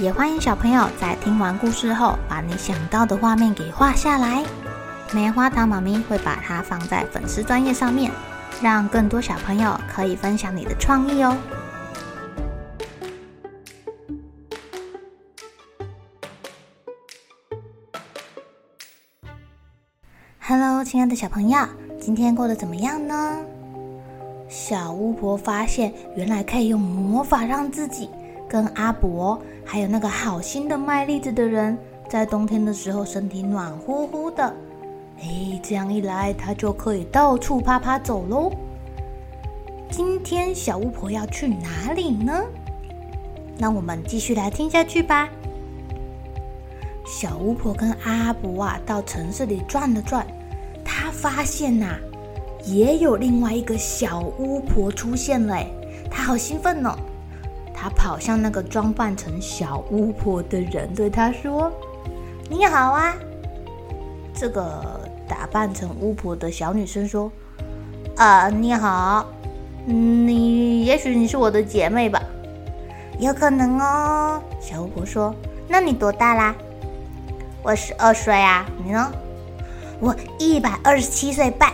也欢迎小朋友在听完故事后，把你想到的画面给画下来。棉花糖妈咪会把它放在粉丝专页上面，让更多小朋友可以分享你的创意哦。Hello，亲爱的小朋友，今天过得怎么样呢？小巫婆发现，原来可以用魔法让自己跟阿伯，还有那个好心的卖栗子的人，在冬天的时候身体暖乎乎的。哎，这样一来，他就可以到处趴趴走喽。今天小巫婆要去哪里呢？那我们继续来听下去吧。小巫婆跟阿伯啊，到城市里转了转，他发现呐、也有另外一个小巫婆出现了，他好兴奋哦！他跑向那个装扮成小巫婆的人，对他说：“你好啊！”这个打扮成巫婆的小女生说：“啊，你好，你也许你是我的姐妹吧？有可能哦。”小巫婆说：“那你多大啦？”我十二岁啊，你呢？我一百二十七岁半。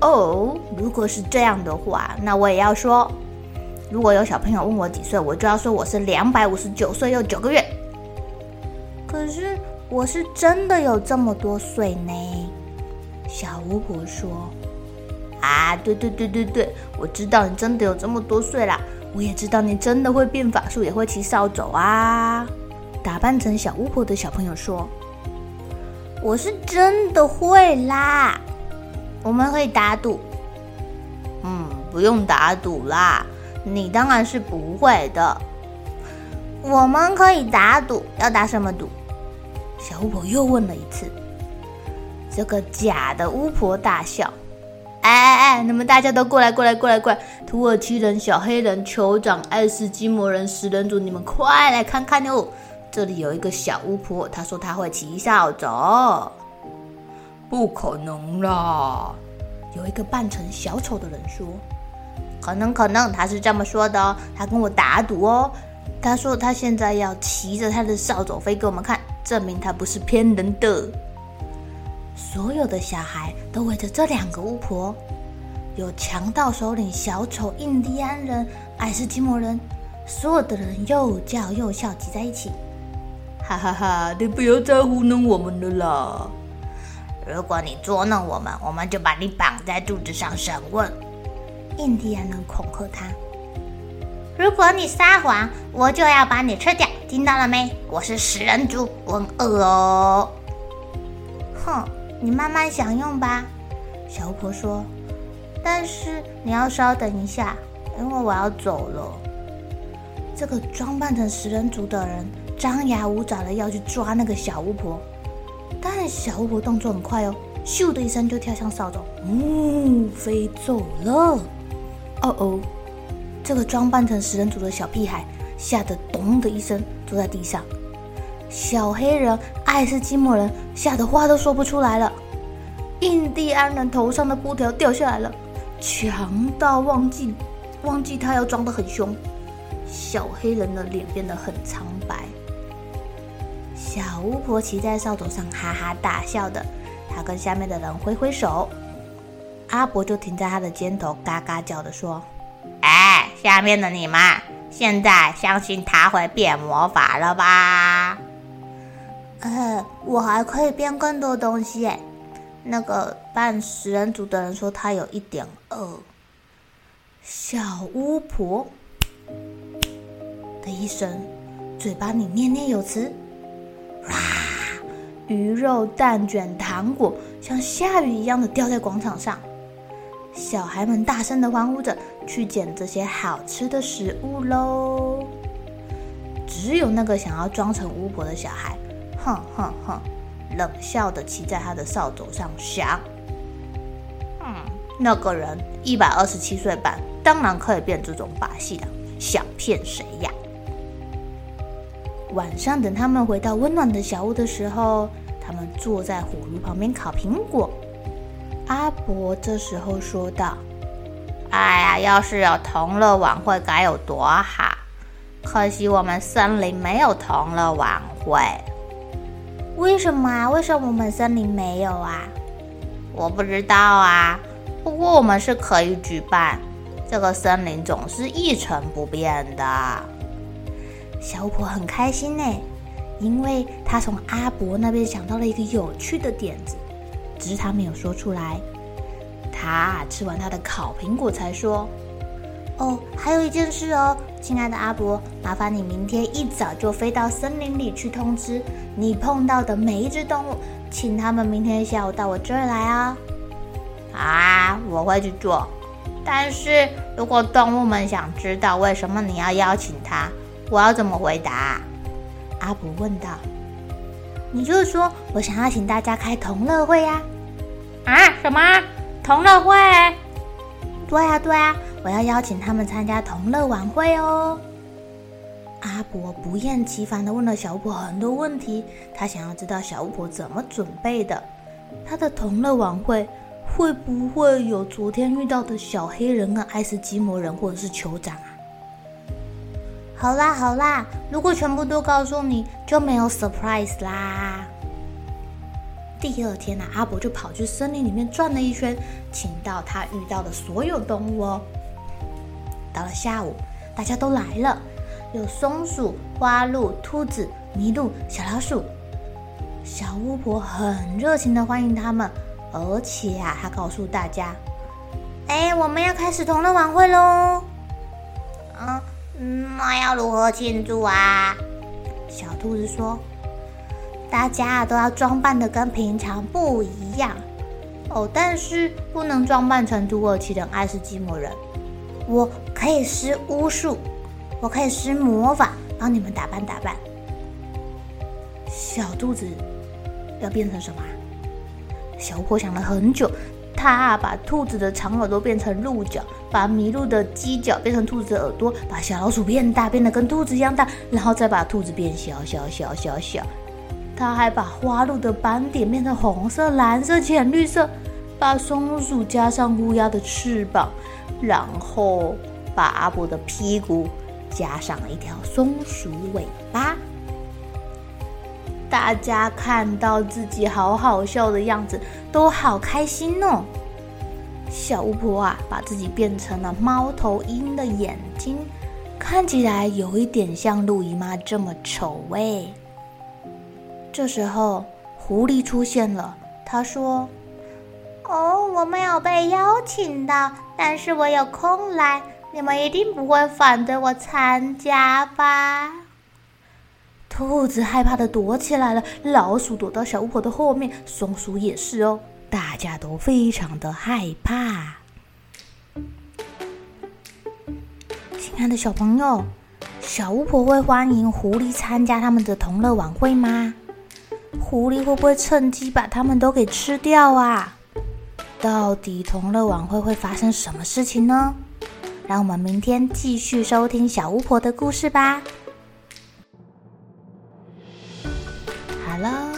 哦，如果是这样的话，那我也要说，如果有小朋友问我几岁，我就要说我是两百五十九岁又九个月。可是我是真的有这么多岁呢。小巫婆说：“啊，对对对对对，我知道你真的有这么多岁啦，我也知道你真的会变法术，也会骑扫帚啊。”打扮成小巫婆的小朋友说：“我是真的会啦，我们可以打赌。”“嗯，不用打赌啦，你当然是不会的。”“我们可以打赌，要打什么赌？”小巫婆又问了一次。这个假的巫婆大笑：“哎哎哎，你们大家都过来过来过来过来！土耳其人、小黑人、酋长、爱斯基摩人、食人族，你们快来看看哟！”这里有一个小巫婆，她说她会骑扫帚。不可能啦！有一个扮成小丑的人说：“可能可能，他是这么说的哦。他跟我打赌哦。他说他现在要骑着他的扫帚飞给我们看，证明他不是骗人的。”所有的小孩都围着这两个巫婆，有强盗首领小丑、印第安人、爱斯基摩人，所有的人又叫又笑，挤在一起。哈哈哈！你不要再糊弄我们了啦！如果你捉弄我们，我们就把你绑在柱子上审问。印第安人恐吓他：如果你撒谎，我就要把你吃掉，听到了没？我是食人族，我很饿哦。哼，你慢慢享用吧。小巫婆说：“但是你要稍等一下，因为我要走了。”这个装扮成食人族的人。张牙舞爪的要去抓那个小巫婆，但小巫婆动作很快哦，咻的一声就跳向扫帚，呜，飞走了。哦哦，这个装扮成食人族的小屁孩吓得咚的一声坐在地上，小黑人、爱斯基摩人吓得话都说不出来了，印第安人头上的布条掉下来了，强盗忘记忘记他要装得很凶，小黑人的脸变得很苍白。小巫婆骑在扫帚上，哈哈大笑的。她跟下面的人挥挥手，阿伯就停在他的肩头，嘎嘎叫的说：“哎，下面的你们，现在相信他会变魔法了吧？”“呃，我还可以变更多东西。”哎，那个扮食人族的人说他有一点饿。小巫婆的一声，嘴巴里念念有词。哇！鱼肉、蛋卷、糖果像下雨一样的掉在广场上，小孩们大声的欢呼着，去捡这些好吃的食物喽。只有那个想要装成巫婆的小孩，哼哼哼，冷笑的骑在他的扫帚上，想：嗯，那个人一百二十七岁半，当然可以变这种把戏的，想骗谁呀？晚上等他们回到温暖的小屋的时候，他们坐在火炉旁边烤苹果。阿伯这时候说道：“哎呀，要是有同乐晚会该有多好！可惜我们森林没有同乐晚会。为什么啊？为什么我们森林没有啊？我不知道啊。不过我们是可以举办。这个森林总是一成不变的。”小巫婆很开心呢，因为她从阿伯那边想到了一个有趣的点子。只是他没有说出来。他吃完他的烤苹果才说：“哦，还有一件事哦，亲爱的阿伯，麻烦你明天一早就飞到森林里去通知你碰到的每一只动物，请他们明天下午到我这儿来啊、哦！”啊，我会去做。但是如果动物们想知道为什么你要邀请他，我要怎么回答？阿伯问道。你就是说我想要请大家开同乐会呀？啊，什么同乐会？对啊，对啊，我要邀请他们参加同乐晚会哦。阿伯不厌其烦的问了小巫婆很多问题，他想要知道小巫婆怎么准备的。他的同乐晚会会不会有昨天遇到的小黑人啊、爱斯基摩人或者是酋长啊？好啦好啦，如果全部都告诉你，就没有 surprise 啦。第二天呢、阿伯就跑去森林里面转了一圈，请到他遇到的所有动物哦。到了下午，大家都来了，有松鼠、花鹿、兔子、麋鹿、小老鼠。小巫婆很热情的欢迎他们，而且啊，她告诉大家：“哎，我们要开始同乐晚会喽！”嗯。那要如何庆祝啊？小兔子说：“大家都要装扮得跟平常不一样哦，但是不能装扮成土耳其人、爱斯基摩人。我可以施巫术，我可以施魔法，帮你们打扮打扮。”小兔子要变成什么？小婆想了很久。他把兔子的长耳朵变成鹿角，把麋鹿的犄角变成兔子的耳朵，把小老鼠变大，变得跟兔子一样大，然后再把兔子变小小小小小。他还把花鹿的斑点变成红色、蓝色、浅绿色，把松鼠加上乌鸦的翅膀，然后把阿伯的屁股加上一条松鼠尾巴。大家看到自己好好笑的样子，都好开心哦。小巫婆啊，把自己变成了猫头鹰的眼睛，看起来有一点像陆姨妈这么丑味。这时候，狐狸出现了，他说：“哦，我没有被邀请到，但是我有空来，你们一定不会反对我参加吧？”兔子害怕的躲起来了，老鼠躲到小巫婆的后面，松鼠也是哦，大家都非常的害怕。亲爱的小朋友，小巫婆会欢迎狐狸参加他们的同乐晚会吗？狐狸会不会趁机把他们都给吃掉啊？到底同乐晚会会发生什么事情呢？让我们明天继续收听小巫婆的故事吧。